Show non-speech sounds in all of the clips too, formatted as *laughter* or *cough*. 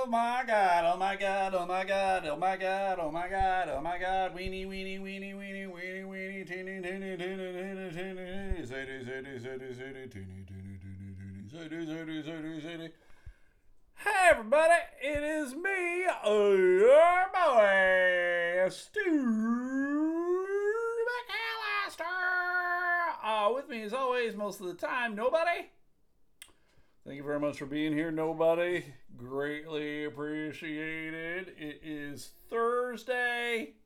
Oh my god, oh my god, oh my god, oh my god, oh my god, oh my god, weenie, weenie, weenie, weenie, weenie, weenie, teeny, teeny, teeny, teeny, teeny, zitty, zitty, zitty, zitty, teeny, teeny, teeny, teeny, zitty, zitty, zitty, zitty. Hey everybody, it is me, your boy, Stu McAllister. Uh, with me as always, most of the time, nobody. Thank you very much for being here, nobody. Greatly appreciated. It is Thursday,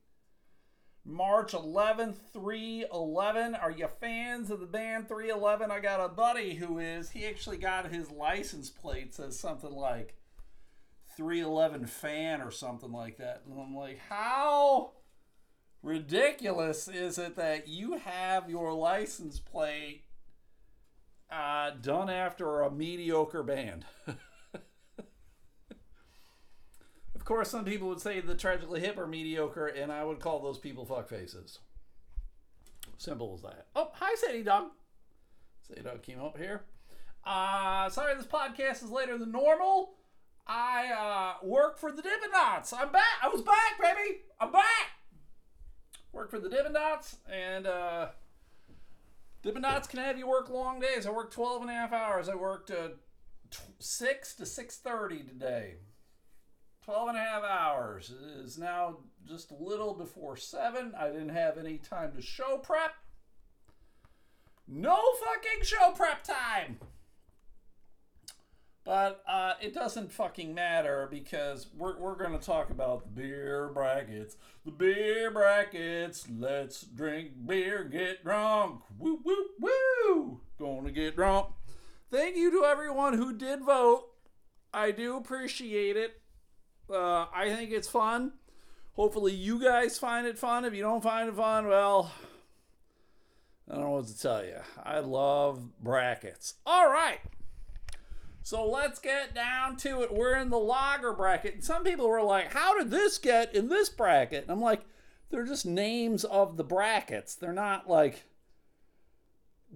March 11th, 311. Are you fans of the band 311? I got a buddy who is. He actually got his license plate says something like 311 fan or something like that. And I'm like, how ridiculous is it that you have your license plate uh, done after a mediocre band. *laughs* of course, some people would say the tragically hip are mediocre, and I would call those people fuck faces. Simple as that. Oh, hi, Sadie Dog. Sadie Dog came up here. Uh, sorry, this podcast is later than normal. I uh, work for the Dippin' I'm back. I was back, baby. I'm back. Work for the Dippin' and uh, Dots can have you work long days. I worked 12 and a half hours. I worked uh, t- 6 to 6.30 today. 12 and a half hours. It is now just a little before 7. I didn't have any time to show prep. No fucking show prep time! But uh, it doesn't fucking matter because we're, we're going to talk about the beer brackets. The beer brackets. Let's drink beer, get drunk. Woo, woo, woo. Gonna get drunk. Thank you to everyone who did vote. I do appreciate it. Uh, I think it's fun. Hopefully, you guys find it fun. If you don't find it fun, well, I don't know what to tell you. I love brackets. All right. So let's get down to it. We're in the lager bracket. And some people were like, how did this get in this bracket? And I'm like, they're just names of the brackets. They're not like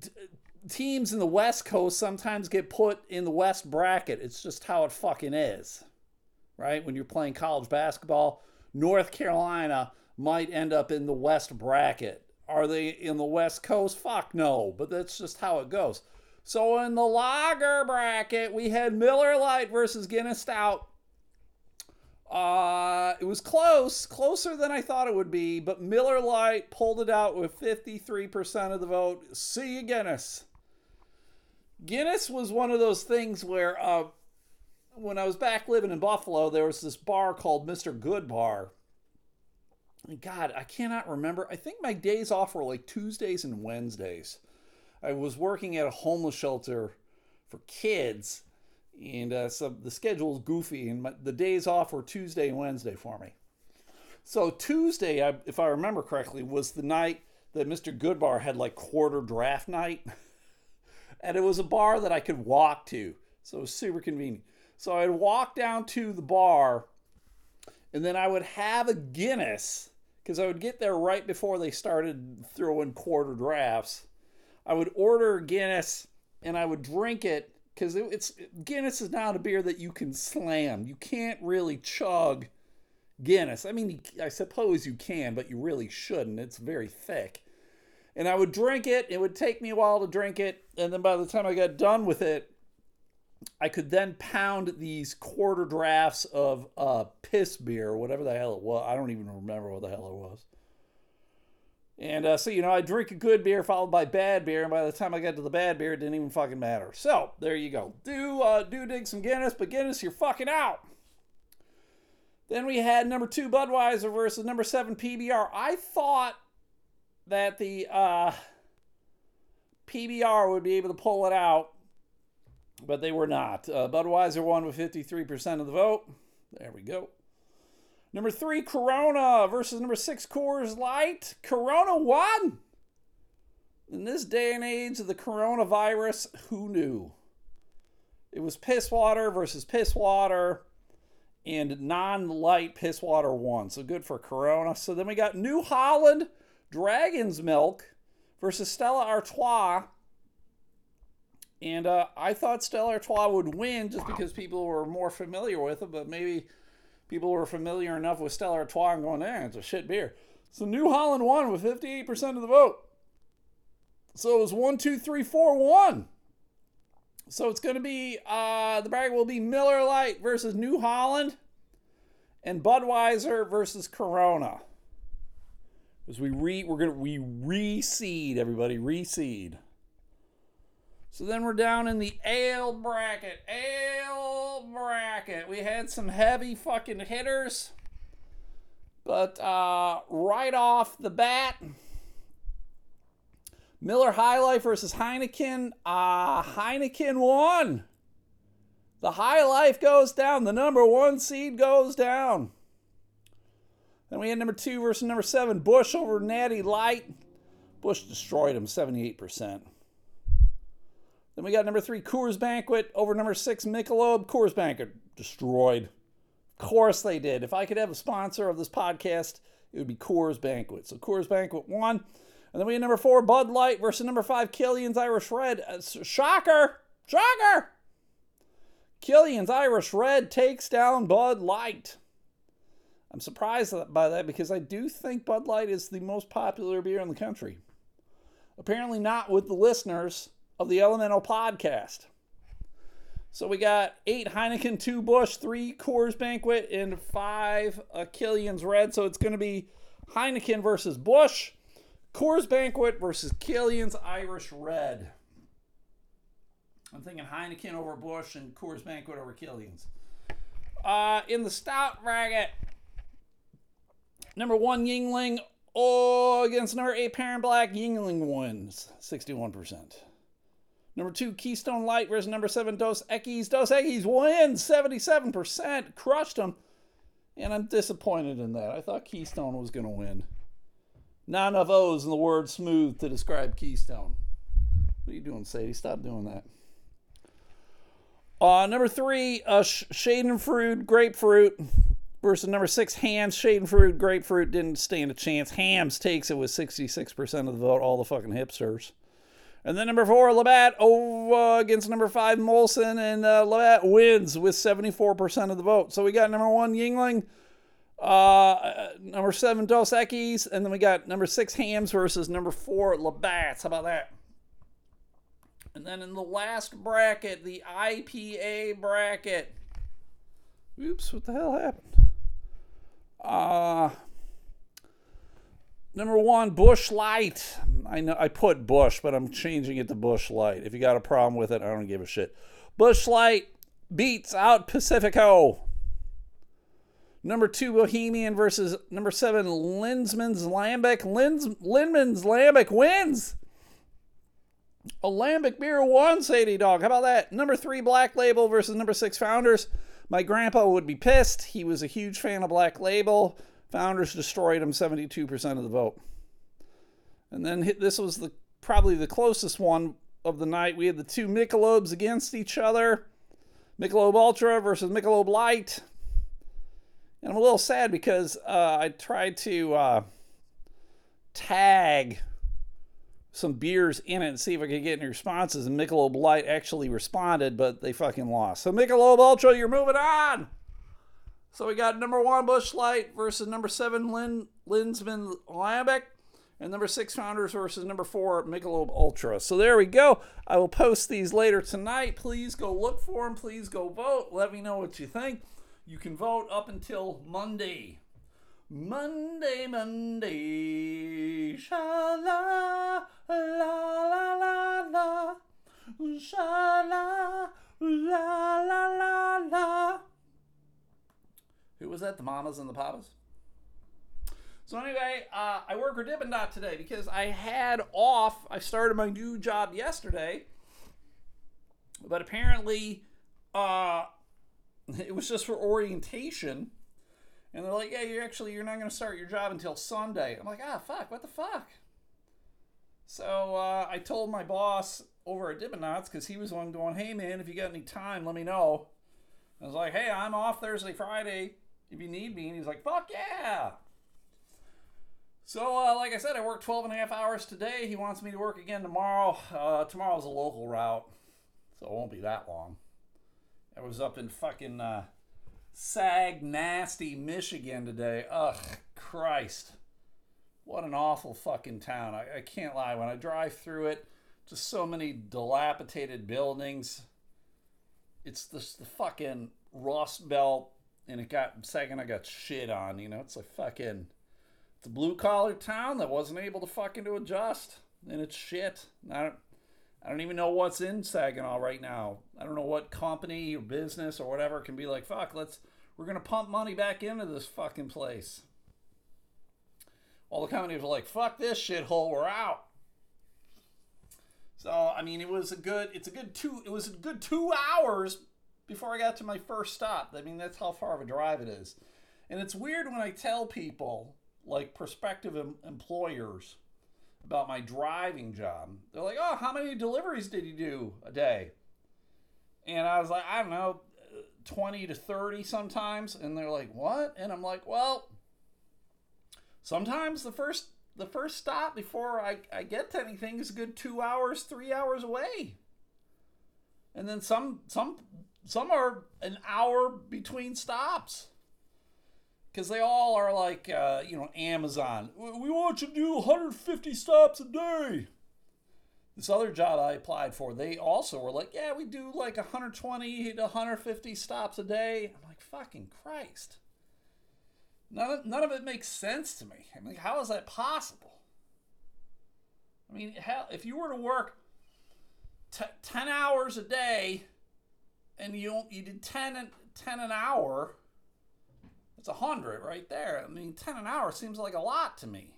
t- teams in the West Coast sometimes get put in the West bracket. It's just how it fucking is. Right? When you're playing college basketball, North Carolina might end up in the West bracket. Are they in the West Coast? Fuck no, but that's just how it goes. So in the lager bracket, we had Miller Lite versus Guinness Stout. Uh, it was close, closer than I thought it would be, but Miller Lite pulled it out with 53% of the vote. See you, Guinness. Guinness was one of those things where, uh, when I was back living in Buffalo, there was this bar called Mr. Good Bar. God, I cannot remember. I think my days off were like Tuesdays and Wednesdays. I was working at a homeless shelter for kids, and uh, so the schedule was goofy, and my, the days off were Tuesday and Wednesday for me. So Tuesday, I, if I remember correctly, was the night that Mr. Goodbar had like quarter draft night, *laughs* and it was a bar that I could walk to, so it was super convenient. So I'd walk down to the bar, and then I would have a Guinness because I would get there right before they started throwing quarter drafts I would order Guinness and I would drink it because it, it's Guinness is not a beer that you can slam. You can't really chug Guinness. I mean, I suppose you can, but you really shouldn't. It's very thick. And I would drink it. It would take me a while to drink it, and then by the time I got done with it, I could then pound these quarter drafts of uh, piss beer, whatever the hell it was. I don't even remember what the hell it was. And uh, so, you know, I drink a good beer followed by bad beer, and by the time I got to the bad beer, it didn't even fucking matter. So, there you go. Do uh, do dig some Guinness, but Guinness, you're fucking out. Then we had number two Budweiser versus number seven PBR. I thought that the uh, PBR would be able to pull it out, but they were not. Uh, Budweiser won with 53% of the vote. There we go. Number three, Corona versus number six, Coors Light. Corona won. In this day and age of the coronavirus, who knew? It was piss water versus piss water, and non light piss water won. So good for Corona. So then we got New Holland Dragon's Milk versus Stella Artois. And uh, I thought Stella Artois would win just because people were more familiar with it, but maybe people were familiar enough with Stella Artois and going, eh, it's a shit beer. So New Holland won with 58% of the vote. So it was one, two, three, four, one. So it's going to be uh, the bracket will be Miller Lite versus New Holland, and Budweiser versus Corona. As we re we're gonna we reseed everybody reseed. So then we're down in the ale bracket. Ale bracket. We had some heavy fucking hitters. But uh, right off the bat, Miller High Life versus Heineken. Uh, Heineken won. The High Life goes down. The number one seed goes down. Then we had number two versus number seven, Busch over Natty Light. Busch destroyed him 78%. Then we got number three, Coors Banquet over number six, Michelob. Coors Banquet destroyed. Of course they did. If I could have a sponsor of this podcast, it would be Coors Banquet. So Coors Banquet won. And then we had number four, Bud Light versus number five, Killian's Irish Red. Uh, shocker! Shocker! Killian's Irish Red takes down Bud Light. I'm surprised by that because I do think Bud Light is the most popular beer in the country. Apparently, not with the listeners of the Elemental podcast. So we got eight Heineken, two Busch, three Coors Banquet, and five Killian's Red. So it's going to be Heineken versus Busch, Coors Banquet versus Killian's Irish Red. I'm thinking Heineken over Busch and Coors Banquet over Killian's. Uh, in the stout bracket, number one Yuengling oh, against number eight Parent Black. Yuengling wins 61%. Number two, Keystone Light versus number seven, Dos Equis. Dos Equis wins 77%. Crushed them. And I'm disappointed in that. I thought Keystone was going to win. Not enough O's in the word smooth to describe Keystone. What are you doing, Sadie? Stop doing that. Uh, number three, uh, Schadenfreude Grapefruit versus number six, Hamm's Schadenfreude Grapefruit didn't stand a chance. Hamm's takes it with 66% of the vote, all the fucking hipsters. And then number four, Labatt oh, uh, against number five, Molson, and uh, Labatt wins with 74% of the vote. So we got number one, Yuengling. uh, number seven, Dos Equis, and then we got number six, Hamm's versus number four, Labatt's. How about that? And then in the last bracket, the IPA bracket. Oops, what the hell happened? Uh, Number one, Busch Light. I know I put Busch, but I'm changing it to Busch Light. If you got a problem with it, I don't give a shit. Busch Light beats out Pacifico. Number two, Bohemian versus number seven, Lindsman's Lambic. Linds, Lindman's Lambic wins. A Lambic beer won, Sadie Dog. How about that? Number three, Black Label versus number six, Founders. My grandpa would be pissed. He was a huge fan of Black Label. Founders destroyed him 72% of the vote. And then this was the probably the closest one of the night. We had the two Michelobs against each other. Michelob Ultra versus Michelob Light. And I'm a little sad because uh, I tried to uh, tag some beers in it and see if I could get any responses. And Michelob Light actually responded, but they fucking lost. So Michelob Ultra, you're moving on. So we got number one Busch Light versus number seven Lin, Lindsman Lambic, and number six Founders versus number four Michelob Ultra. So there we go. I will post these later tonight. Please go look for them. Please go vote. Let me know what you think. You can vote up until Monday. Monday, Monday, sha la la la la la, sha la la la la la. Who was that? The mamas and the papas? So anyway, uh, I work for Dippin' Dot today because I had off. I started my new job yesterday, but apparently, uh, *laughs* it was just for orientation. And they're like, "Yeah, you're actually you're not going to start your job until Sunday." I'm like, "Ah, fuck! What the fuck?" So uh, I told my boss over at Dippin' Dots because he was one going, "Hey man, if you got any time, let me know." I was like, "Hey, I'm off Thursday, Friday." if you need me. And he's like, fuck yeah. So, uh, like I said, I worked 12 and a half hours today. He wants me to work again tomorrow. Uh, tomorrow's a local route. so it won't be that long. I was up in fucking uh, Sag Nasty, Michigan today. Ugh, Christ. What an awful fucking town. I, I can't lie. When I drive through it, just so many dilapidated buildings. It's just the fucking Rust Belt, and it got second. I got shit on. You know, it's like fucking. It's a blue collar town that wasn't able to fucking to adjust, and it's shit. I don't, I don't even know what's in Saginaw right now. I don't know what company or business or whatever can be like, fuck, let's we're gonna pump money back into this fucking place. All the companies are like, fuck this shithole, we're out. So I mean, it was a good. It's a good two. It was a good two hours before I got to my first stop. I mean, that's how far of a drive it is. And it's weird when I tell people, like prospective em- employers, about my driving job. They're like, "Oh, how many deliveries did you do a day?" And I was like, "I don't know, 20 to 30 sometimes." And they're like, "What?" And I'm like, "Well, sometimes the first the first stop before I, I get to anything is a good two hours, three hours away. And then some some some are an hour between stops. Because they all are like, uh, you know, Amazon. We want you to do 150 stops a day. This other job I applied for, they also were like, yeah, we do like 120 to 150 stops a day. I'm like, fucking Christ. None of, none of it makes sense to me. I mean, how is that possible? I mean, hell, if you were to work t- 10 hours a day and you, you did 10, and, 10 an hour, it's a 100 right there. I mean, 10 an hour seems like a lot to me.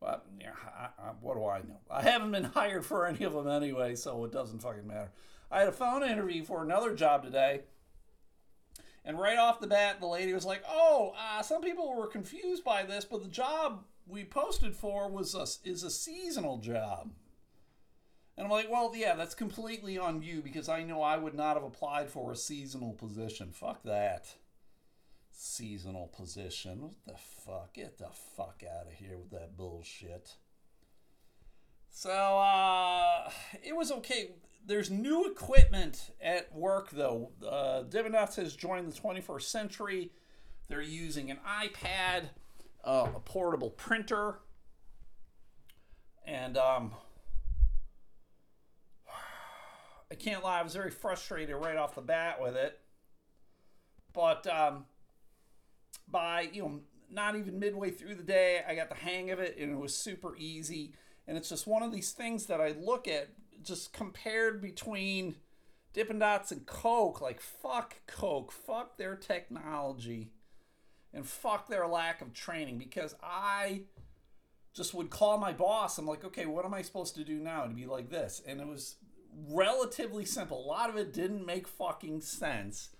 But, yeah, I, I, what do I know? I haven't been *laughs* hired for any of them anyway, so it doesn't fucking matter. I had a phone interview for another job today and right off the bat, the lady was like, "Oh, uh, some people were confused by this, but the job we posted for was a, is a seasonal job." And I'm like, "Well, yeah, that's completely on you because I know I would not have applied for a seasonal position. Fuck that." Seasonal position. What the fuck? Get the fuck out of here with that bullshit. So, uh, it was okay there's new equipment at work though. Uh, Dippin' has joined the 21st century. They're using an iPad, uh, a portable printer, and um, I can't lie, I was very frustrated right off the bat with it. But um, by you know, not even midway through the day, I got the hang of it, and it was super easy. And it's just one of these things that I look at just compared between Dippin' Dots and Coke, like fuck Coke, fuck their technology, and fuck their lack of training. Because I just would call my boss. I'm like, okay, what am I supposed to do now to be like this? And it was relatively simple. A lot of it didn't make fucking sense.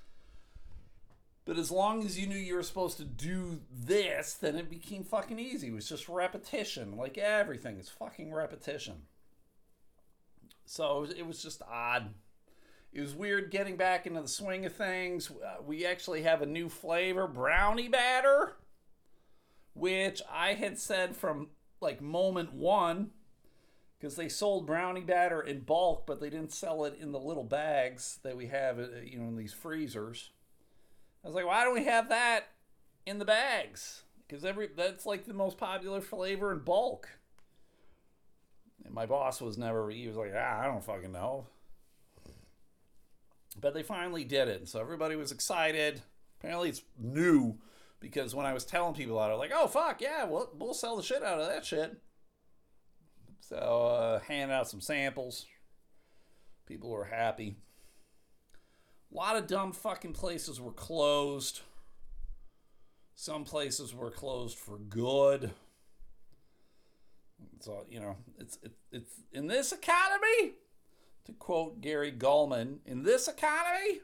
But as long as you knew you were supposed to do this, then it became fucking easy. It was just repetition. Like everything, it's fucking repetition. So it was, just odd. It was weird getting back into the swing of things. Uh, we actually have a new flavor, brownie batter, which I had said from like moment one because they sold brownie batter in bulk, but they didn't sell it in the little bags that we have, uh, you know, in these freezers. I was like, why don't we have that in the bags? Because every that's like the most popular flavor in bulk. And my boss was never, he was like, ah, I don't fucking know. But they finally did it. So everybody was excited. Apparently it's new because when I was telling people about it, I was like, oh, fuck, yeah, we'll, we'll sell the shit out of that shit. So, uh, out some samples. People were happy. A lot of dumb fucking places were closed. Some places were closed for good. So you know, it's it, it's in this economy, to quote Gary Gulman, in this economy.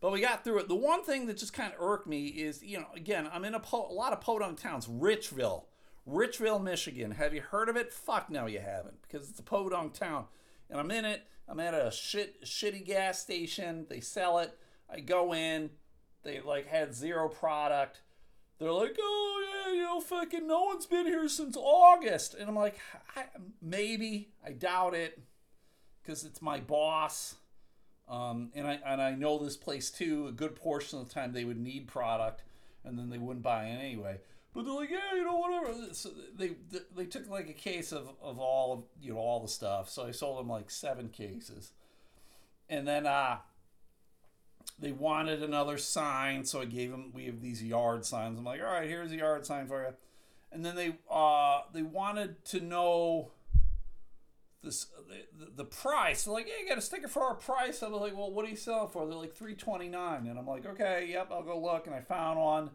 But we got through it. The one thing that just kind of irked me is, you know, again, I'm in a, po- a lot of podunk towns. Richville, Richville, Michigan. Have you heard of it? Fuck no, you haven't, because it's a podunk town. And I'm in it. I'm at a shit shitty gas station. They sell it. I go in. They like had zero product they're like, oh yeah, you know, fucking no one's been here since August, and I'm like, I, maybe, I doubt it. because it's my boss. Um, and I and I know this place too. A good portion of the time they would need product, and then they wouldn't buy it anyway. But they're like, yeah, you know, whatever. So they they took like a case of, of all of you know all the stuff. So I sold them like seven cases, and then uh, they wanted another sign. So I gave them. We have these yard signs. I'm like, all right, here's a yard sign for you. And then they uh, they wanted to know this the, the price. They're like, yeah, you got a sticker for our price. I was like, well, what do you sell for? They're like three twenty nine, and I'm like, okay, yep, I'll go look. And I found one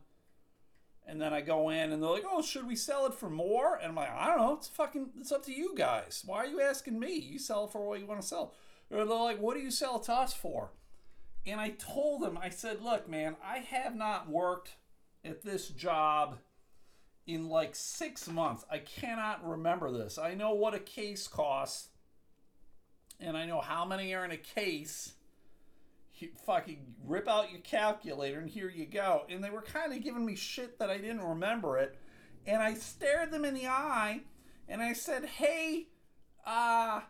and then I go in and they're like, "Oh, should we sell it for more?" And I'm like, "I don't know. It's fucking. It's up to you guys. Why are you asking me? You sell for what you want to sell." Or they're like, "What do you sell to us for?" And I told them, I said, "Look, man, I have not worked at this job in like six months. I cannot remember this. I know what a case costs, and I know how many are in a case." Fucking rip out your calculator and here you go. And they were kind of giving me shit that I didn't remember it. And I stared them in the eye and I said, hey, uh,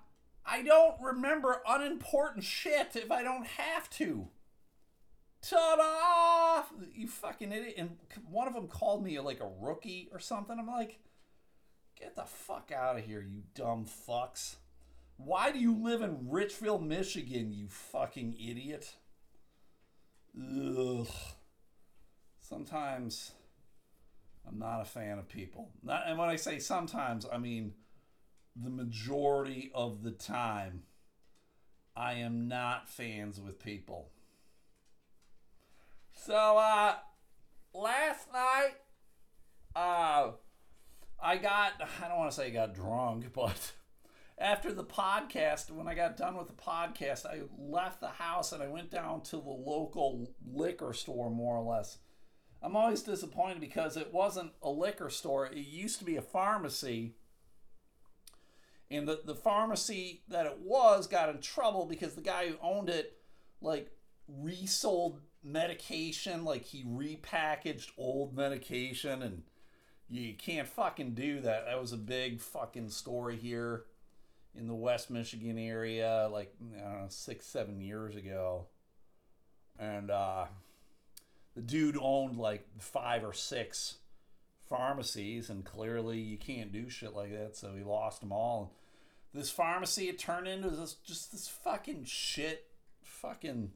I don't remember unimportant shit if I don't have to. Ta-da! You fucking idiot. And one of them called me like a rookie or something. I'm like, get the fuck out of here, you dumb fucks. Why do you live in Richville, Michigan, you fucking idiot? Ugh. Sometimes I'm not a fan of people. Not, and when I say sometimes, I mean the majority of the time. I am not fans with people. So, uh, last night, uh, I got, I don't want to say I got drunk, *laughs* but after the podcast, when I got done with the podcast, I left the house and I went down to the local liquor store, more or less. I'm always disappointed because it wasn't a liquor store, it used to be a pharmacy. And the, the pharmacy that it was got in trouble because the guy who owned it, like, resold medication, like, he repackaged old medication, and you can't fucking do that. That was a big fucking story here in the West Michigan area, like know, six, seven years ago, and uh, the dude owned like five or six pharmacies, and clearly you can't do shit like that, so he lost them all. This pharmacy it turned into this just this fucking shit, fucking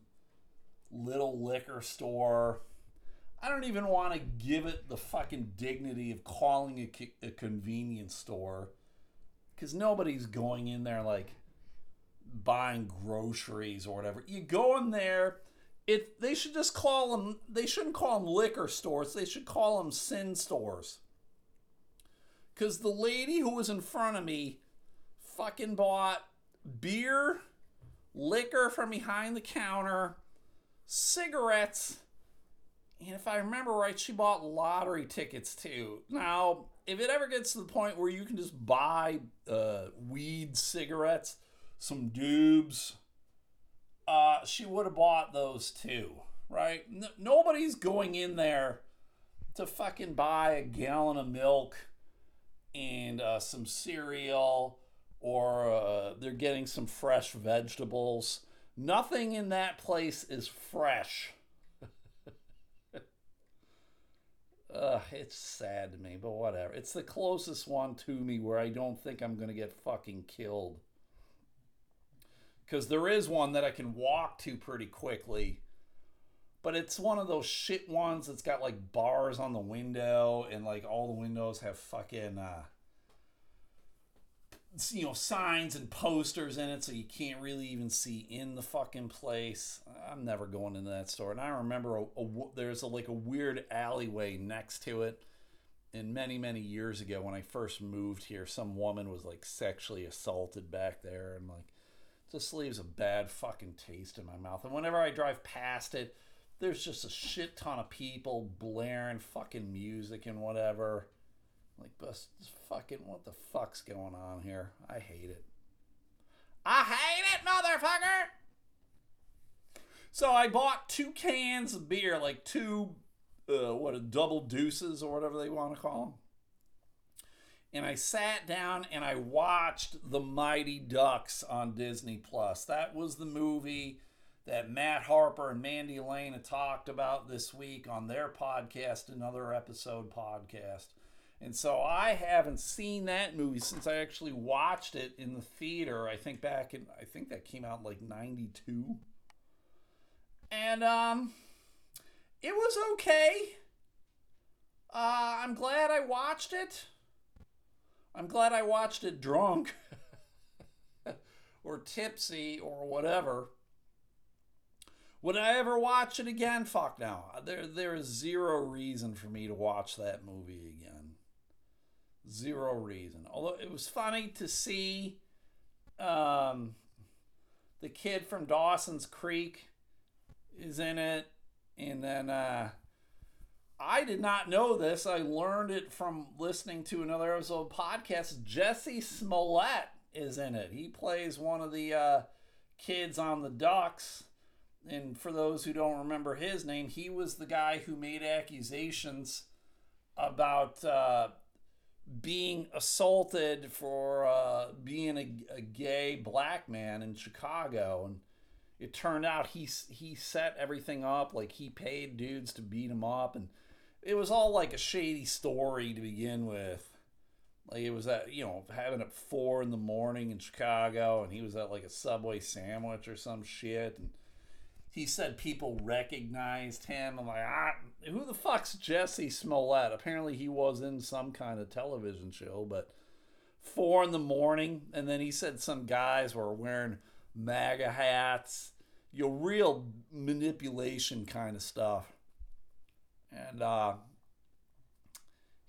little liquor store. I don't even want to give it the fucking dignity of calling it a convenience store because nobody's going in there like buying groceries or whatever. You go in there. It, they should just call them they shouldn't call them liquor stores they should call them sin stores because the lady who was in front of me fucking bought beer liquor from behind the counter cigarettes and if i remember right she bought lottery tickets too now if it ever gets to the point where you can just buy uh, weed cigarettes, some dubs, uh, she would have bought those too, right? N- nobody's going in there to fucking buy a gallon of milk and uh, some cereal or uh, they're getting some fresh vegetables. Nothing in that place is fresh. Ugh, it's sad to me, but whatever. It's the closest one to me where I don't think I'm going to get fucking killed. Because there is one that I can walk to pretty quickly, but it's one of those shit ones that's got like bars on the window and like all the windows have fucking uh, you know signs and posters in it so you can't really even see in the fucking place. I'm never going into that store. And i remember a, a, there's a, like a weird alleyway next to it. And many many years ago when i first moved here some woman was like sexually assaulted back there. And like just leaves a bad fucking taste in my mouth. And whenever i drive past it there's just a shit ton of people blaring fucking music and whatever like, bus, fucking, what the fuck's going on here? I hate it. I hate it, motherfucker! So I bought two cans of beer, like two, uh, what, a double deuces or whatever they want to call them. and I sat down and I watched The Mighty Ducks on Disney Plus. That was the movie that Matt Harper and Mandy Lane talked about this week on their podcast, another episode podcast. And so I haven't seen that movie since I actually watched it in the theater. I think back in I think that came out like 92. And um it was okay. Uh, I'm glad I watched it. I'm glad I watched it drunk *laughs* or tipsy or whatever. Would I ever watch it again? Fuck no. There, there is zero reason for me to watch that movie again. Zero reason. Although it was funny to see um, the kid from Dawson's Creek is in it. And then uh, I did not know this. I learned it from listening to another episode of podcast. Jussie Smollett is in it. He plays one of the uh, kids on the Ducks. And for those who don't remember his name, he was the guy who made accusations about uh, being assaulted for uh, being a, a gay black man in Chicago. And it turned out he he set everything up like he paid dudes to beat him up and it was all like a shady story to begin with like it was at you know having at four in the morning in chicago and he was at like a subway sandwich or some shit and he said people recognized him i'm like ah, who the fuck's Jussie Smollett apparently he was in some kind of television show but four in the morning and then he said some guys were wearing MAGA hats, you real manipulation kind of stuff. And uh,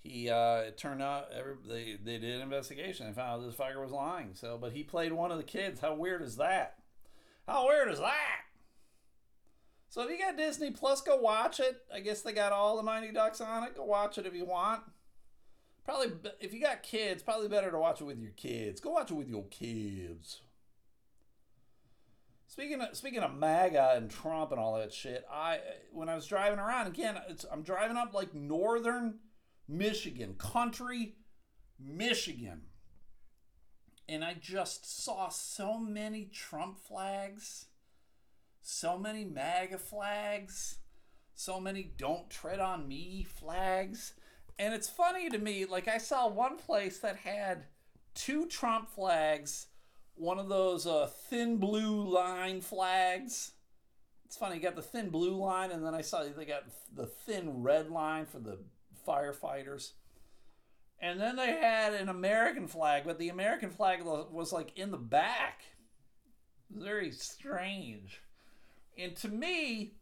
he, uh, it turned out every, they, they did an investigation and found out this fucker was lying. So, but he played one of the kids. How weird is that? How weird is that? So if you got Disney Plus, go watch it. I guess they got all the Mighty Ducks on it. Go watch it if you want. Probably, if you got kids, probably better to watch it with your kids. Go watch it with your kids. Speaking of speaking of MAGA and Trump and all that shit, I when I was driving around again, I'm driving up like northern Michigan, country Michigan, and I just saw so many Trump flags, so many MAGA flags, so many "Don't Tread on Me" flags, and it's funny to me. Like I saw one place that had two Trump flags one of those uh, thin blue line flags. It's funny, you got the thin blue line, and then I saw they got the thin red line for the firefighters. And then they had an American flag, but the American flag was like in the back. Very strange. And to me,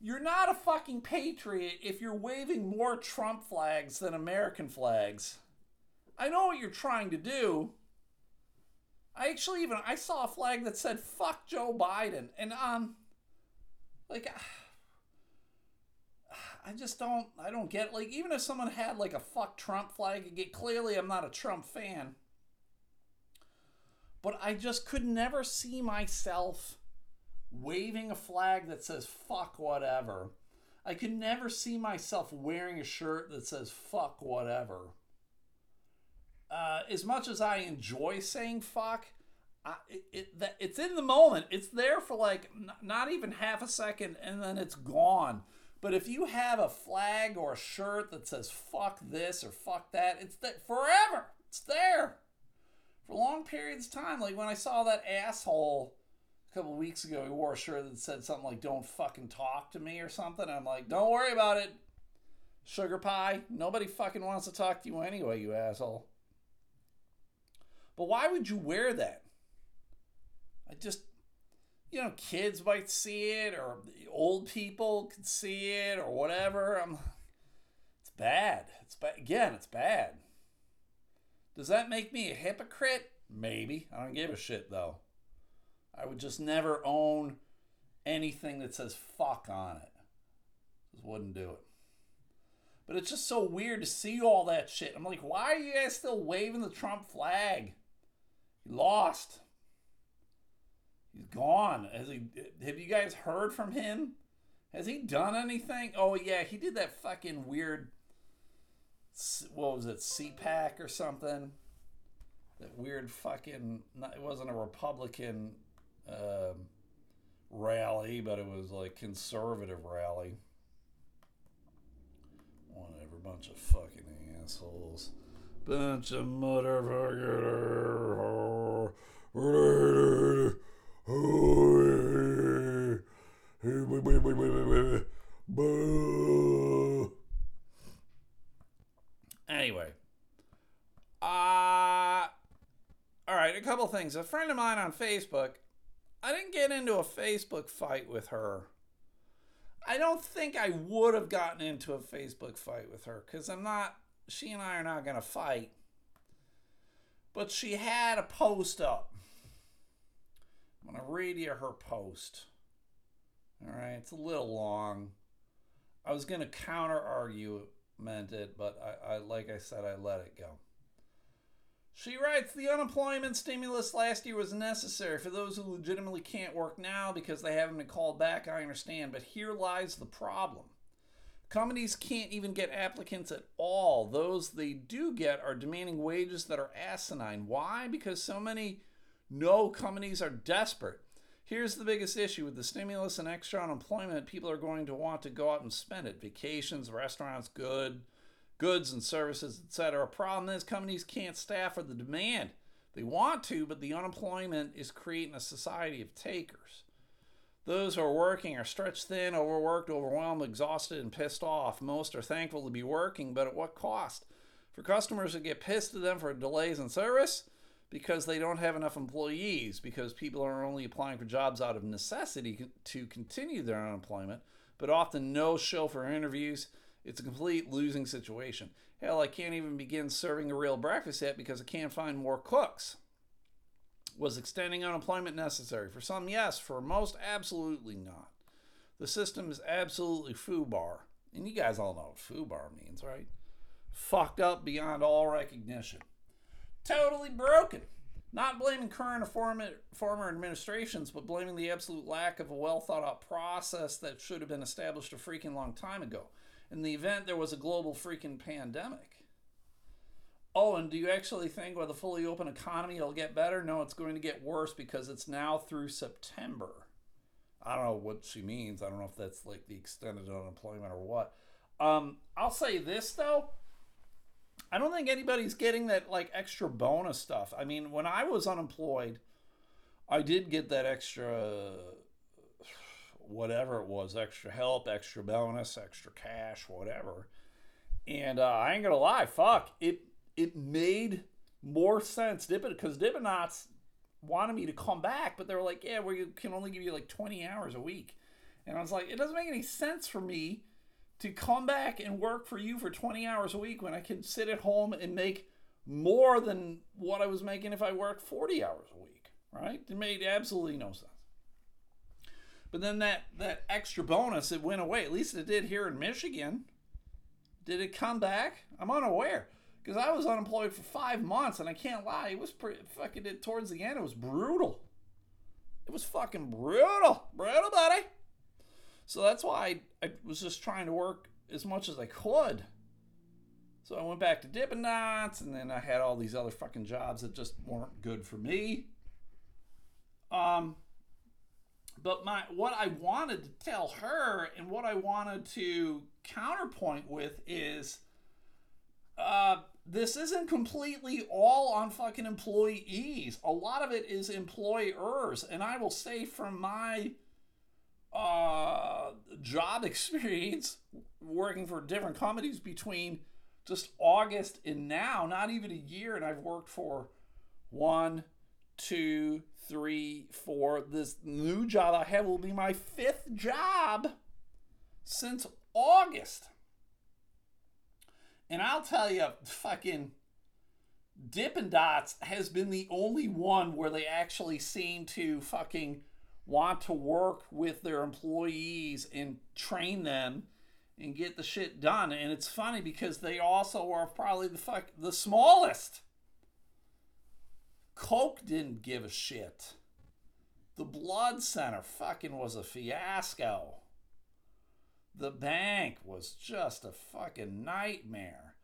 you're not a fucking patriot if you're waving more Trump flags than American flags. I know what you're trying to do, I actually even I saw a flag that said "fuck Joe Biden," and um, like, *sighs* I just don't I don't get like even if someone had like a "fuck Trump" flag, get clearly I'm not a Trump fan, but I just could never see myself waving a flag that says "fuck whatever." I could never see myself wearing a shirt that says "fuck whatever." uh, as much as I enjoy saying fuck, I, it, it, that, it's in the moment. It's there for like n- not even half a second and then it's gone. But if you have a flag or a shirt that says fuck this or fuck that, it's there forever. It's there for long periods of time. Like when I saw that asshole a couple weeks ago, he wore a shirt that said something like "Don't fucking talk to me" or something. I'm like, don't worry about it, sugar pie. Nobody fucking wants to talk to you anyway, you asshole. But why would you wear that? I just, you know, kids might see it or old people could see it or whatever. I'm, it's bad. It's bad. Again, it's bad. Does that make me a hypocrite? Maybe. I don't give a shit though. I would just never own anything that says fuck on it. Just wouldn't do it. But it's just so weird to see all that shit. I'm like, why are you guys still waving the Trump flag? He lost. He's gone. Has he? Have you guys heard from him? Has he done anything? Oh yeah, he did that fucking weird what was it, CPAC or something? That weird fucking. It wasn't a Republican uh, rally, but it was like conservative rally. Whatever, bunch of fucking assholes. Bunch of motherfuckers. Anyway. Uh, all right, a couple things. A friend of mine on Facebook, I didn't get into a Facebook fight with her. I don't think I would have gotten into a Facebook fight with her because I'm not, she and I are not going to fight. But she had a post up. I'm going to read you her post. All right, it's a little long. I was going to counter argument it, but I, I, like I said, I let it go. She writes The unemployment stimulus last year was necessary for those who legitimately can't work now because they haven't been called back. I understand, but here lies the problem. Companies can't even get applicants at all. Those they do get are demanding wages that are asinine. Why? Because so many no companies are desperate. Here's the biggest issue with the stimulus and extra unemployment, people are going to want to go out and spend it. Vacations, restaurants, good, goods and services, etc. Problem is companies can't staff for the demand. They want to, but the unemployment is creating a society of takers. Those who are working are stretched thin, overworked, overwhelmed, exhausted, and pissed off. Most are thankful to be working, but at what cost? For customers who get pissed at them for delays in service, because they don't have enough employees, because people are only applying for jobs out of necessity to continue their unemployment, but often no show for interviews. It's a complete losing situation. Hell, I can't even begin serving a real breakfast yet because I can't find more cooks. Was extending unemployment necessary? For some, yes. For most, absolutely not. The system is absolutely FUBAR. And you guys all know what FUBAR means, right? Fucked up beyond all recognition totally broken. Not blaming current or former, former administrations, but blaming the absolute lack of a well thought out process that should have been established a freaking long time ago. In the event there was a global freaking pandemic. Oh, and do you actually think with a fully open economy it'll get better? No, it's going to get worse because it's now through September. I don't know what she means. I don't know if that's like the extended unemployment or what. Um, I'll say this though I don't think anybody's getting that like extra bonus stuff. I mean, when I was unemployed, I did get that extra whatever it was, extra help, extra bonus, extra cash, whatever. And uh, I ain't gonna lie, fuck it. It made more sense, because Dots wanted me to come back, but they were like, "Yeah, we can only give you like 20 hours a week," and I was like, "It doesn't make any sense for me to come back and work for you for 20 hours a week when I can sit at home and make more than what I was making if I worked 40 hours a week, right? It made absolutely no sense. But then that, that extra bonus, it went away. At least it did here in Michigan. Did it come back? I'm unaware. Because I was unemployed for five months, and I can't lie, it was pretty fucking, it, towards the end, it was brutal. It was fucking brutal. Brutal, buddy. So that's why I, I was just trying to work as much as I could. So I went back to Dippin' Dots, and then I had all these other fucking jobs that just weren't good for me. Um, but my what I wanted to tell her and what I wanted to counterpoint with is, uh, this isn't completely all on fucking employees. A lot of it is employers, and I will say from my uh, job *laughs* experience working for different companies between just August and now, not even a year. And I've worked for one, two, three, four. This new job I have will be my fifth job since August. And I'll tell you, fucking Dippin' Dots has been the only one where they actually seem to fucking want to work with their employees and train them and get the shit done. And it's funny because they also are probably the fuck the smallest. Coke didn't give a shit. The blood center fucking was a fiasco. The bank was just a fucking nightmare.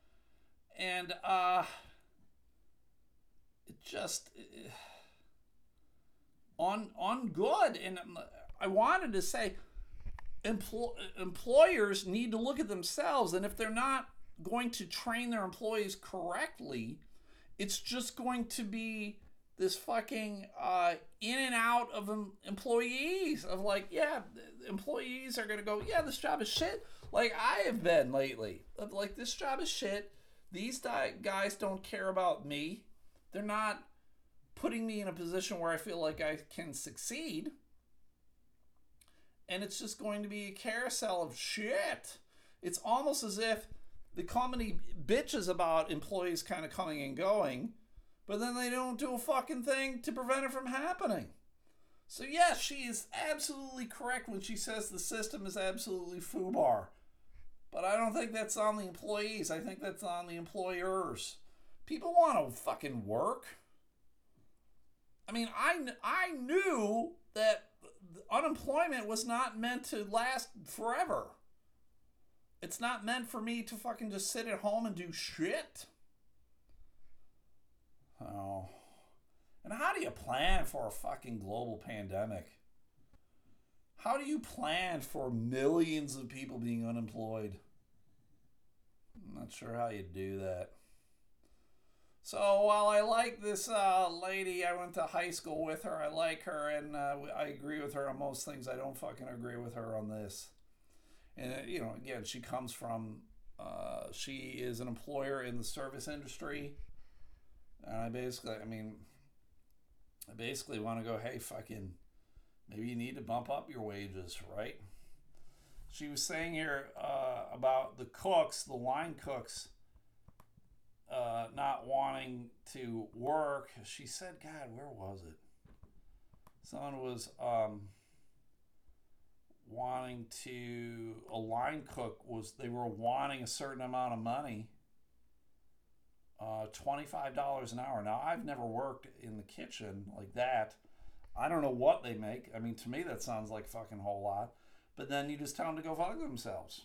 and uh, it just uh, on on good. And I wanted to say, empl- employers need to look at themselves, and if they're not going to train their employees correctly, it's just going to be this fucking uh, in and out of em- employees of like, yeah, employees are gonna go, yeah, this job is shit. Like I have been lately, of like this job is shit. These di- guys don't care about me. They're not putting me in a position where I feel like I can succeed. And it's just going to be a carousel of shit. It's almost as if the company bitches about employees kind of coming and going, but then they don't do a fucking thing to prevent it from happening. So, yes, she is absolutely correct when she says the system is absolutely FUBAR. But I don't think that's on the employees. I think that's on the employers. People want to fucking work. I mean, I, I knew that unemployment was not meant to last forever. It's not meant for me to fucking just sit at home and do shit. Oh. And how do you plan for a fucking global pandemic? How do you plan for millions of people being unemployed? I'm not sure how you do that. So while I like this uh, lady, I went to high school with her. I like her, and uh, I agree with her on most things. I don't fucking agree with her on this. And uh, you know, again, she comes from. Uh, she is an employer in the service industry, and I basically, I mean, I basically want to go, hey, fucking, maybe you need to bump up your wages, right? She was saying here uh, about the cooks, the line cooks uh, not wanting to work. She said, God, where was it? Someone was um, wanting to, a line cook was, they were wanting a certain amount of money. Uh, $25 an hour. Now, I've never worked in the kitchen like that. I don't know what they make. I mean, to me, that sounds like fucking whole lot. But then you just tell them to go fuck themselves.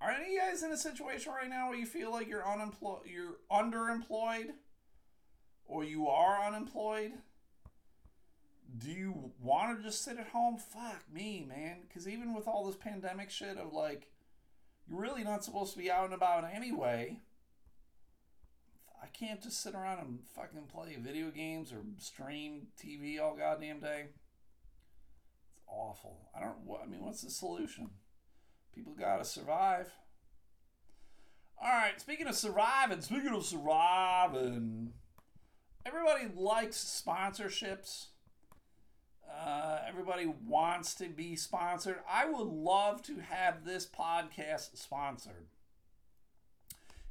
Are any of you guys in a situation right now where you feel like you're unemployed, you're underemployed, or you are unemployed? Do you want to just sit at home? Fuck me, man. Because even with all this pandemic shit of like, you're really not supposed to be out and about anyway. I can't just sit around and fucking play video games or stream TV all goddamn day. It's awful. I don't. I mean, what's the solution? People gotta survive. All right. Speaking of surviving, speaking of surviving, everybody likes sponsorships. Uh, everybody wants to be sponsored. I would love to have this podcast sponsored.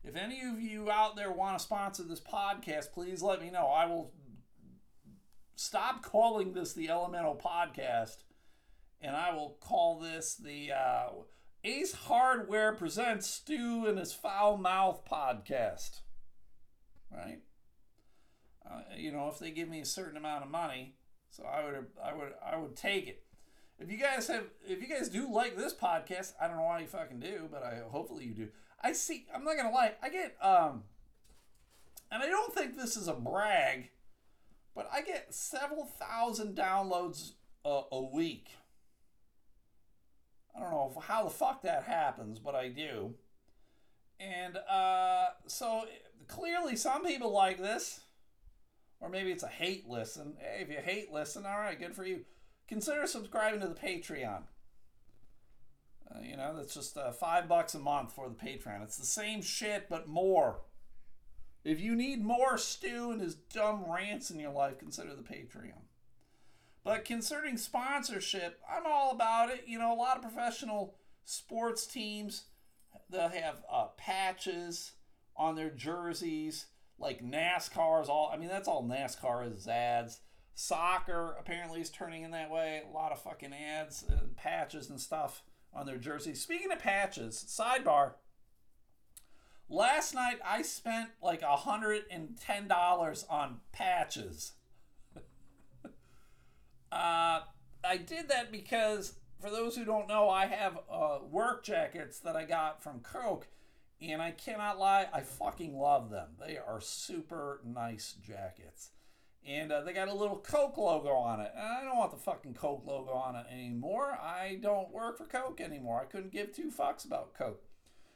If any of you out there want to sponsor this podcast, please let me know. I will stop calling this the Elemental Podcast and I will call this the uh, Ace Hardware Presents Stu and His Foul Mouth Podcast. Right? Uh, you know, if they give me a certain amount of money, so I would, I would, I would take it. If you guys have, if you guys do like this podcast, I don't know why you fucking do, but I hopefully you do. I see. I'm not gonna lie. I get, um, and I don't think this is a brag, but I get several thousand downloads a, a week. I don't know how the fuck that happens, but I do. And uh, so clearly, some people like this, or maybe it's a hate listen. Hey, if you hate listen, all right, good for you. Consider subscribing to the Patreon. Uh, you know, that's just uh, five bucks a month for the Patreon. It's the same shit, but more. If you need more Stu and his dumb rants in your life, consider the Patreon. But concerning sponsorship, I'm all about it. You know, a lot of professional sports teams, they'll have uh, patches on their jerseys, like NASCAR's all. I mean, that's all NASCAR is ads. Soccer apparently is turning in that way. A lot of fucking ads and patches and stuff on their jerseys. Speaking of patches, sidebar. Last night I spent like a hundred and ten dollars on patches. *laughs* uh, I did that because for those who don't know, I have uh, work jackets that I got from Coke, and I cannot lie, I fucking love them. They are super nice jackets. And uh, they got a little Coke logo on it. And I don't want the fucking Coke logo on it anymore. I don't work for Coke anymore. I couldn't give two fucks about Coke.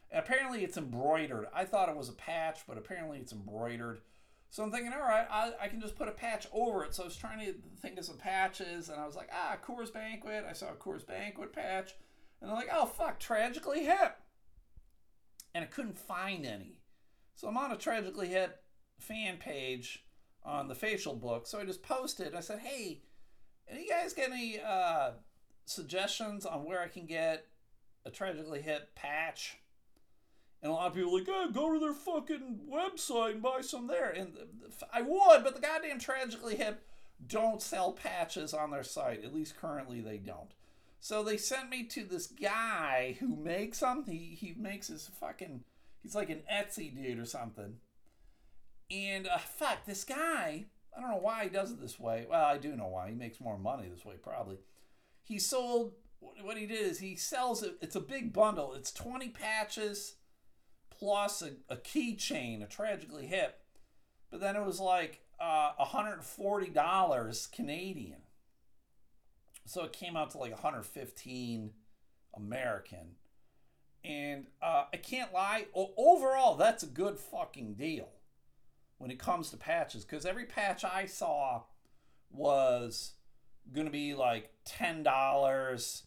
And apparently it's embroidered. I thought it was a patch, but apparently it's embroidered. So I'm thinking, all right, I, I can just put a patch over it. So I was trying to think of some patches, and I was like, ah, Coors Banquet. I saw a Coors Banquet patch. And I'm like, oh, fuck, Tragically Hip. And I couldn't find any. So I'm on a Tragically Hip fan page on the facial book. So I just posted. I said, hey, any guys get any uh, suggestions on where I can get a Tragically Hip patch? And a lot of people like, oh, go to their fucking website and buy some there. And I would, but the goddamn Tragically Hip don't sell patches on their site. At least currently they don't. So they sent me to this guy who makes them. He, he makes his fucking, he's like an Etsy dude or something. And uh, fuck, this guy, I don't know why he does it this way. Well, I do know why. He makes more money this way, probably. He sold, what he did is he sells it, it's a big bundle. It's 20 patches plus a, a keychain, a tragically hip. But then it was like uh, $140 Canadian. So it came out to like 115 American. And uh, I can't lie, o- overall, that's a good fucking deal when it comes to patches because every patch I saw was going to be like $10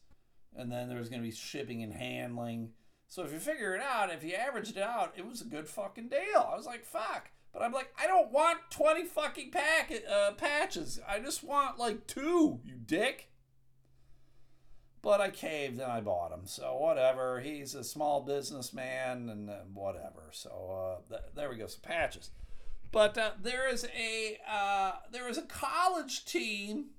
and then there was going to be shipping and handling so if you figure it out, if you averaged it out, it was a good fucking deal. I was like, fuck. But I'm like, I don't want 20 fucking packet, uh, patches. I just want like two, you dick. But I caved and I bought him. So whatever. He's a small businessman and uh, whatever. So uh, th- there we go. Some patches. But uh, there is a uh, there is a college team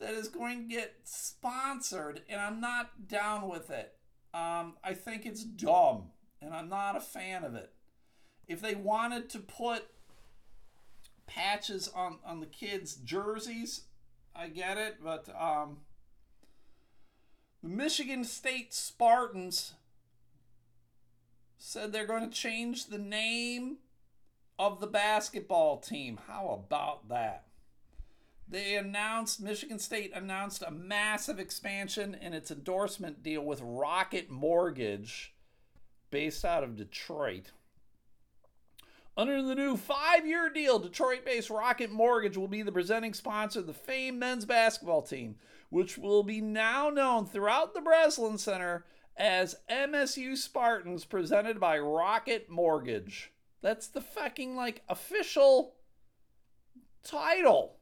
that is going to get sponsored, and I'm not down with it. Um, I think it's dumb, and I'm not a fan of it. If they wanted to put patches on on the kids' jerseys, I get it, but um, the Michigan State Spartans said they're going to change the name of the basketball team. How about that? They announced, Michigan State announced a massive expansion in its endorsement deal with Rocket Mortgage, based out of Detroit. Under the new five year deal, Detroit based Rocket Mortgage will be the presenting sponsor of the famed men's basketball team, which will be now known throughout the Breslin Center as MSU Spartans, presented by Rocket Mortgage. That's the fucking like official title.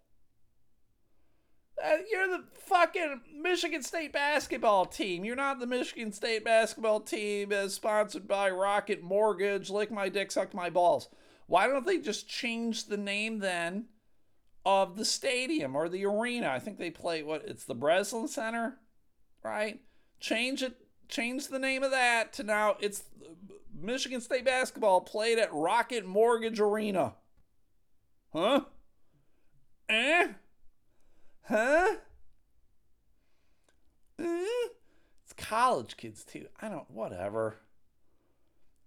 Uh, you're the fucking Michigan State basketball team. You're not the Michigan State basketball team as sponsored by Rocket Mortgage, lick my dick, suck my balls. Why don't they just change the name then of the stadium or the arena? I think they play what it's the Breslin Center, right? Change it, change the name of that to now it's Michigan State basketball played at Rocket Mortgage Arena. Huh? Eh? Huh? Uh, it's college kids too. I don't. Whatever.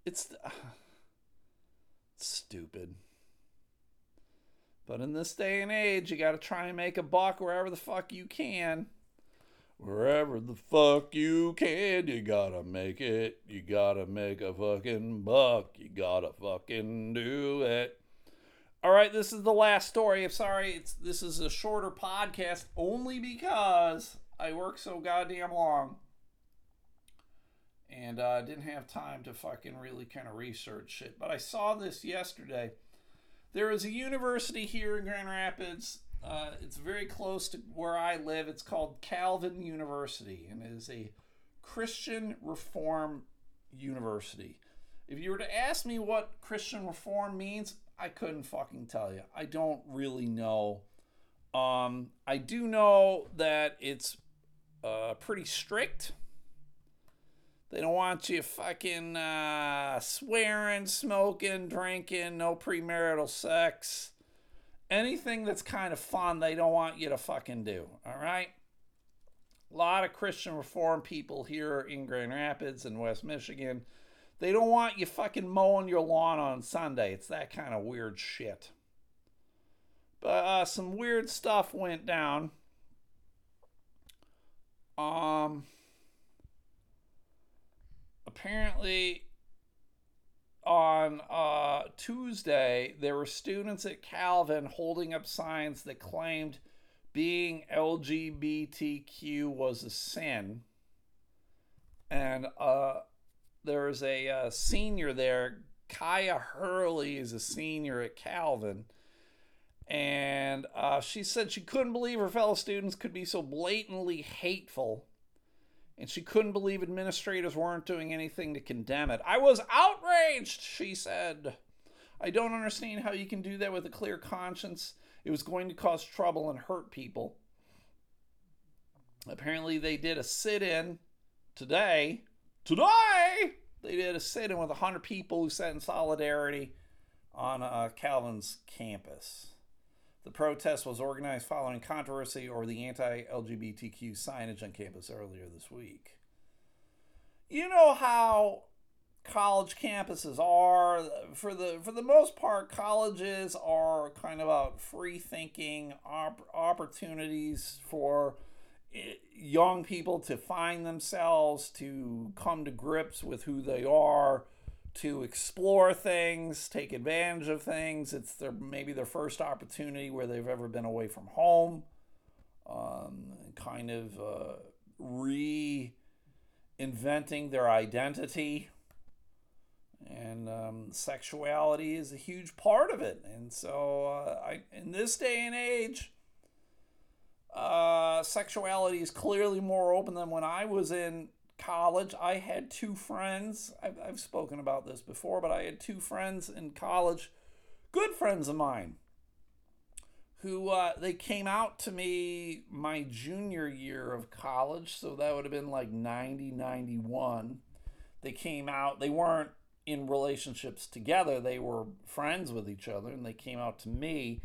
It's, uh, stupid. But in this day and age, you got to try and make a buck wherever the fuck you can. Wherever the fuck you can, you gotta make it. You gotta make a fucking buck. You gotta fucking do it. All right, this is the last story. I'm sorry, it's this is a shorter podcast only because I work so goddamn long, and I uh, didn't have time to fucking really kind of research shit. But I saw this yesterday. There is a university here in Grand Rapids. Uh, it's very close to where I live. It's called Calvin University, and it is a Christian Reform University. If you were to ask me what Christian Reform means, I couldn't fucking tell you. I don't really know. Um, I do know that it's uh, pretty strict. They don't want you fucking uh, swearing, smoking, drinking, no premarital sex. Anything that's kind of fun, they don't want you to fucking do. All right? A lot of Christian reform people here in Grand Rapids and West Michigan, they don't want you fucking mowing your lawn on Sunday. It's that kind of weird shit. But uh, some weird stuff went down. Um, apparently, on uh, Tuesday, there were students at Calvin holding up signs that claimed being LGBTQ was a sin. And uh, a uh, senior there, Kaya Hurley is a senior at Calvin. And uh, she said she couldn't believe her fellow students could be so blatantly hateful and she couldn't believe administrators weren't doing anything to condemn it. I was outraged, she said. I don't understand how you can do that with a clear conscience. It was going to cause trouble and hurt people. Apparently, they did a sit in today. Today! They did a sit in with 100 people who sat in solidarity on uh, Calvin's campus. The protest was organized following controversy over the anti LGBTQ signage on campus earlier this week. You know how college campuses are for the for the most part colleges are kind of about free thinking op- opportunities for eh, young people to find themselves to come to grips with who they are to explore things, take advantage of things. It's their maybe their first opportunity where they've ever been away from home, um, kind of uh, reinventing their identity. And um, sexuality is a huge part of it. And so, uh, I, in this day and age, uh, sexuality is clearly more open than when I was in college, I had two friends. I've, I've spoken about this before, but I had two friends in college, good friends of mine, who uh, they came out to me my junior year of college. So that would have been like 90, 91. They came out, they weren't in relationships together, they were friends with each other, and they came out to me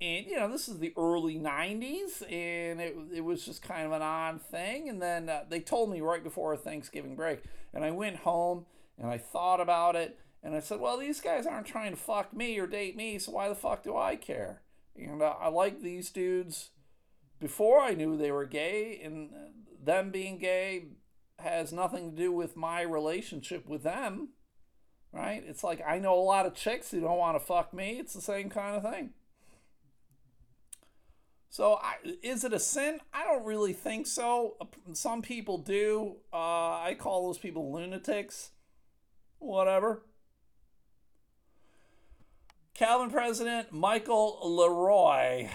and you know this is the early 90s and it, it was just kind of an odd thing. And then uh, they told me right before thanksgiving break and i went home and i thought about it and i said well these guys aren't trying to fuck me or date me so why the fuck do i care? And uh, i like these dudes before i knew they were gay and uh, them being gay has nothing to do with my relationship with them right? It's like i know a lot of chicks who don't want to fuck me. It's the same kind of thing so, I, is it a sin? I don't really think so. Some people do. Uh, I call those people lunatics. Whatever. Calvin president Michael Le Roy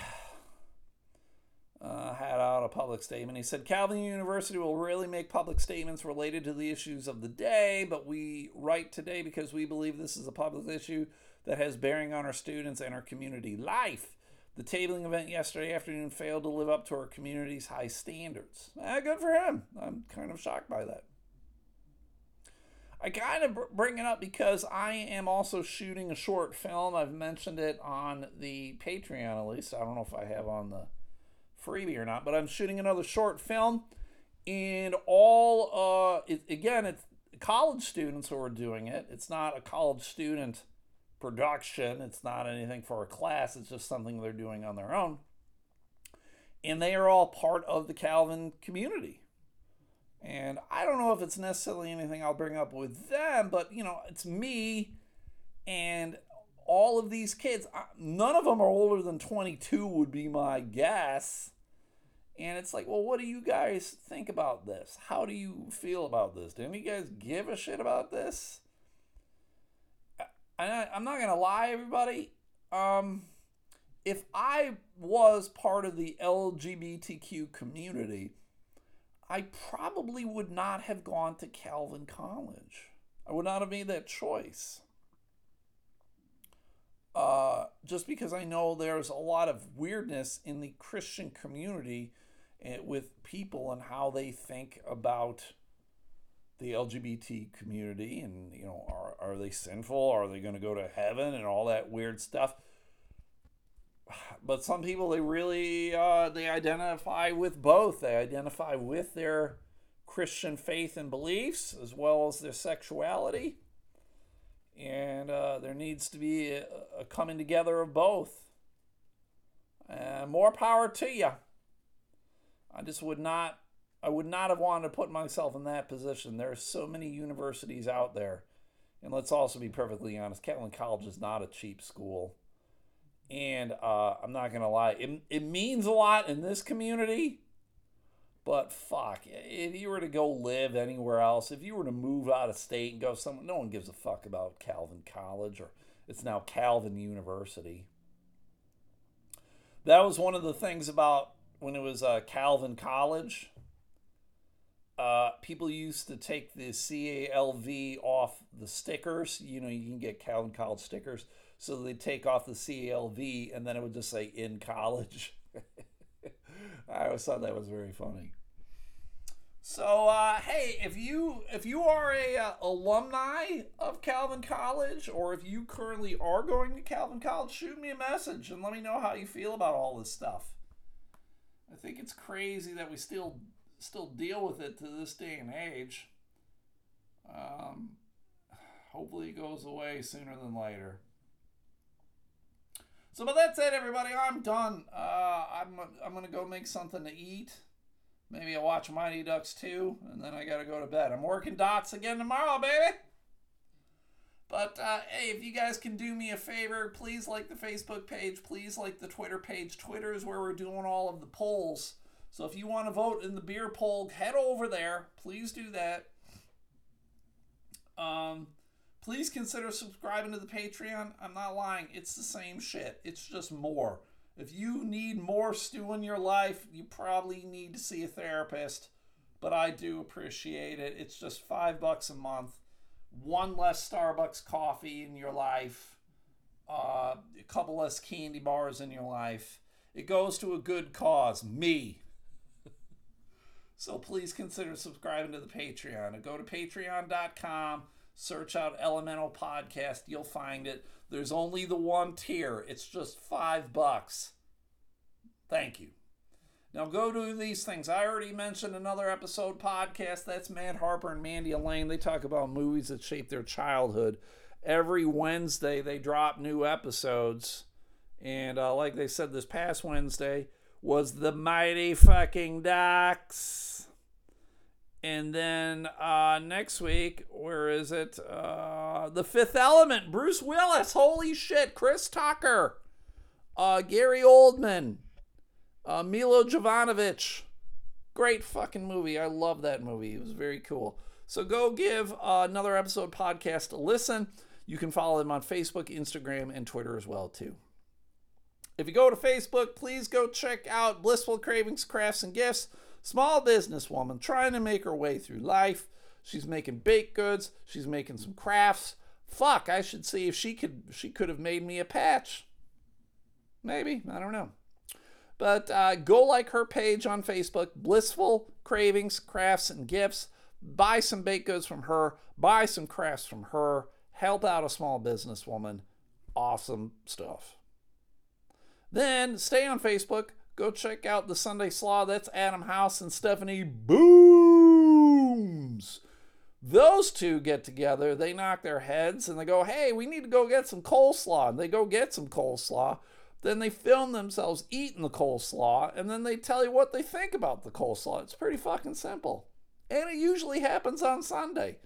uh, had out a public statement. He said Calvin University will rarely make public statements related to the issues of the day, but we write today because we believe this is a public issue that has bearing on our students and our community life. The tabling event yesterday afternoon failed to live up to our community's high standards. Eh, good for him. I'm kind of shocked by that. I kind of bring it up because I am also shooting a short film. I've mentioned it on the Patreon at least. I don't know if I have on the freebie or not, but I'm shooting another short film. And all, uh, it, again, it's college students who are doing it. It's not a college student production. It's not anything for a class, it's just something they're doing on their own. And they are all part of the Calvin community. And I don't know if it's necessarily anything I'll bring up with them, but you know, it's me and all of these kids. None of them are older than 22, would be my guess. And it's like, well, what do you guys think about this? How do you feel about this? Do any guys give a shit about this? I, I'm not gonna lie, everybody. Um, if I was part of the LGBTQ community, I probably would not have gone to Calvin College. I would not have made that choice. Uh, just because I know there's a lot of weirdness in the Christian community eh, with people and how they think about the LGBT community and you know are, are they sinful are they going to go to heaven and all that weird stuff but some people they really uh, they identify with both. They identify with their Christian faith and beliefs as well as their sexuality. And uh, there needs to be a, a coming together of both. Uh, more power to you. I just would not I would not have wanted to put myself in that position. There are so many universities out there. And let's also be perfectly honest, Calvin College is not a cheap school. And uh, I'm not going to lie, it, it means a lot in this community. But fuck, if you were to go live anywhere else, if you were to move out of state and go somewhere, no one gives a fuck about Calvin College or it's now Calvin University. That was one of the things about when it was uh, Calvin College uh, people used to take the CALV off the stickers. You know, you can get Calvin College stickers. So they take off the CALV and then it would just say in college. *laughs* I always thought that was very funny. So uh, hey, if you if you are a uh, alumni of Calvin College, or if you currently are going to Calvin College, shoot me a message and let me know how you feel about all this stuff. I think it's crazy that we still still deal with it to this day and age. Um, hopefully, it goes away sooner than later. So, but that's it, everybody. I'm done. Uh, I'm I'm gonna go make something to eat. Maybe I'll watch Mighty Ducks 2, and then I gotta go to bed. I'm working dots again tomorrow, baby. But uh, hey, if you guys can do me a favor, please like the Facebook page. Please like the Twitter page. Twitter is where we're doing all of the polls. So if you want to vote in the beer poll, head over there. Please do that. Um, please consider subscribing to the Patreon. I'm not lying, it's the same shit. It's just more. If you need more Stu in your life, you probably need to see a therapist. But I do appreciate it. It's just five bucks a month. One less Starbucks coffee in your life. Uh, a couple less candy bars in your life. It goes to a good cause. Me. So please consider subscribing to the Patreon. Go to patreon.com, search out Elemental Podcast, you'll find it. There's only the one tier. It's just 5 bucks. Thank you. Now go to these things. I already mentioned another episode podcast. That's Matt Harper and Mandy Elaine. They talk about movies that shaped their childhood. Every Wednesday they drop new episodes. And uh, like they said this past Wednesday, was the Mighty Fucking Ducks. And then uh, next week, where is it? Uh, the Fifth Element, Bruce Willis. Holy shit, Chris Tucker, uh, Gary Oldman, uh, Milo Jovanovic. Great fucking movie. I love that movie. It was very cool. So go give uh, another episode podcast a listen. You can follow them on Facebook, Instagram, and Twitter as well too. If you go to Facebook, please go check out Blissful Cravings Crafts and Gifts. Small businesswoman trying to make her way through life. She's making baked goods. She's making some crafts. Fuck, I should see if she could she could have made me a patch. Maybe, I don't know. But uh, go like her page on Facebook, Blissful Cravings, Crafts, and Gifts. Buy some baked goods from her. Buy some crafts from her. Help out a small businesswoman. Awesome stuff. Then stay on Facebook. Go check out the Sunday Slaw. That's Adam House and Stephanie Booms. Those two get together. They knock their heads and they go, hey, we need to go get some coleslaw. And they go get some coleslaw. Then they film themselves eating the coleslaw and then they tell you what they think about the coleslaw. It's pretty fucking simple. And it usually happens on Sunday.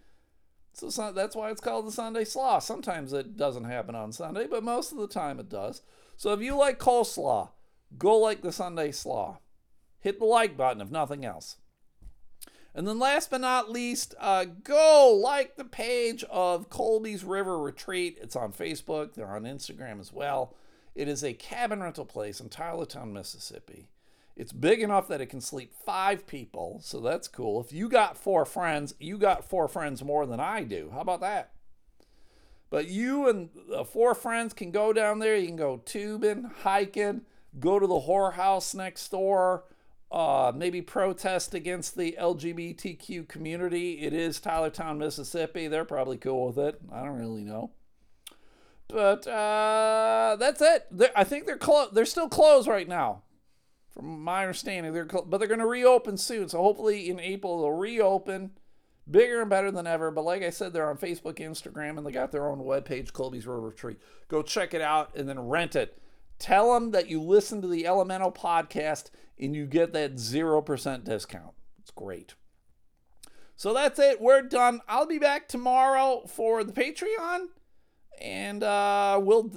So that's why it's called the Sunday Slaw. Sometimes it doesn't happen on Sunday, but most of the time it does. So if you like coleslaw, go like the Sunday Slaw. Hit the like button if nothing else. And then last but not least, uh, go like the page of Colby's River Retreat. It's on Facebook, they're on Instagram as well. It is a cabin rental place in Tylertown, Mississippi. It's big enough that it can sleep five people, so that's cool. If you got four friends, you got four friends more than I do. How about that? But you and the four friends can go down there. You can go tubing, hiking, go to the whorehouse next door, uh, maybe protest against the LGBTQ community. It is Tylertown, Mississippi. They're probably cool with it. I don't really know. But uh, that's it. They're, I think they're clo- They're still closed right now. From my understanding. They're but they're going to reopen soon, so hopefully in April they'll reopen, bigger and better than ever. But like I said, they're on Facebook, Instagram, and they got their own webpage, Colby's River Retreat. Go check it out and then rent it. Tell them that you listen to the Elemental podcast and you get that 0% discount. It's great. So that's it. We're done. I'll be back tomorrow for the Patreon and uh, we'll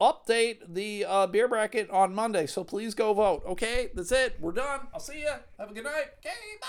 update the uh, beer bracket on Monday. So please go vote. Okay, that's it. We're done. I'll see you. Have a good night. Okay, bye.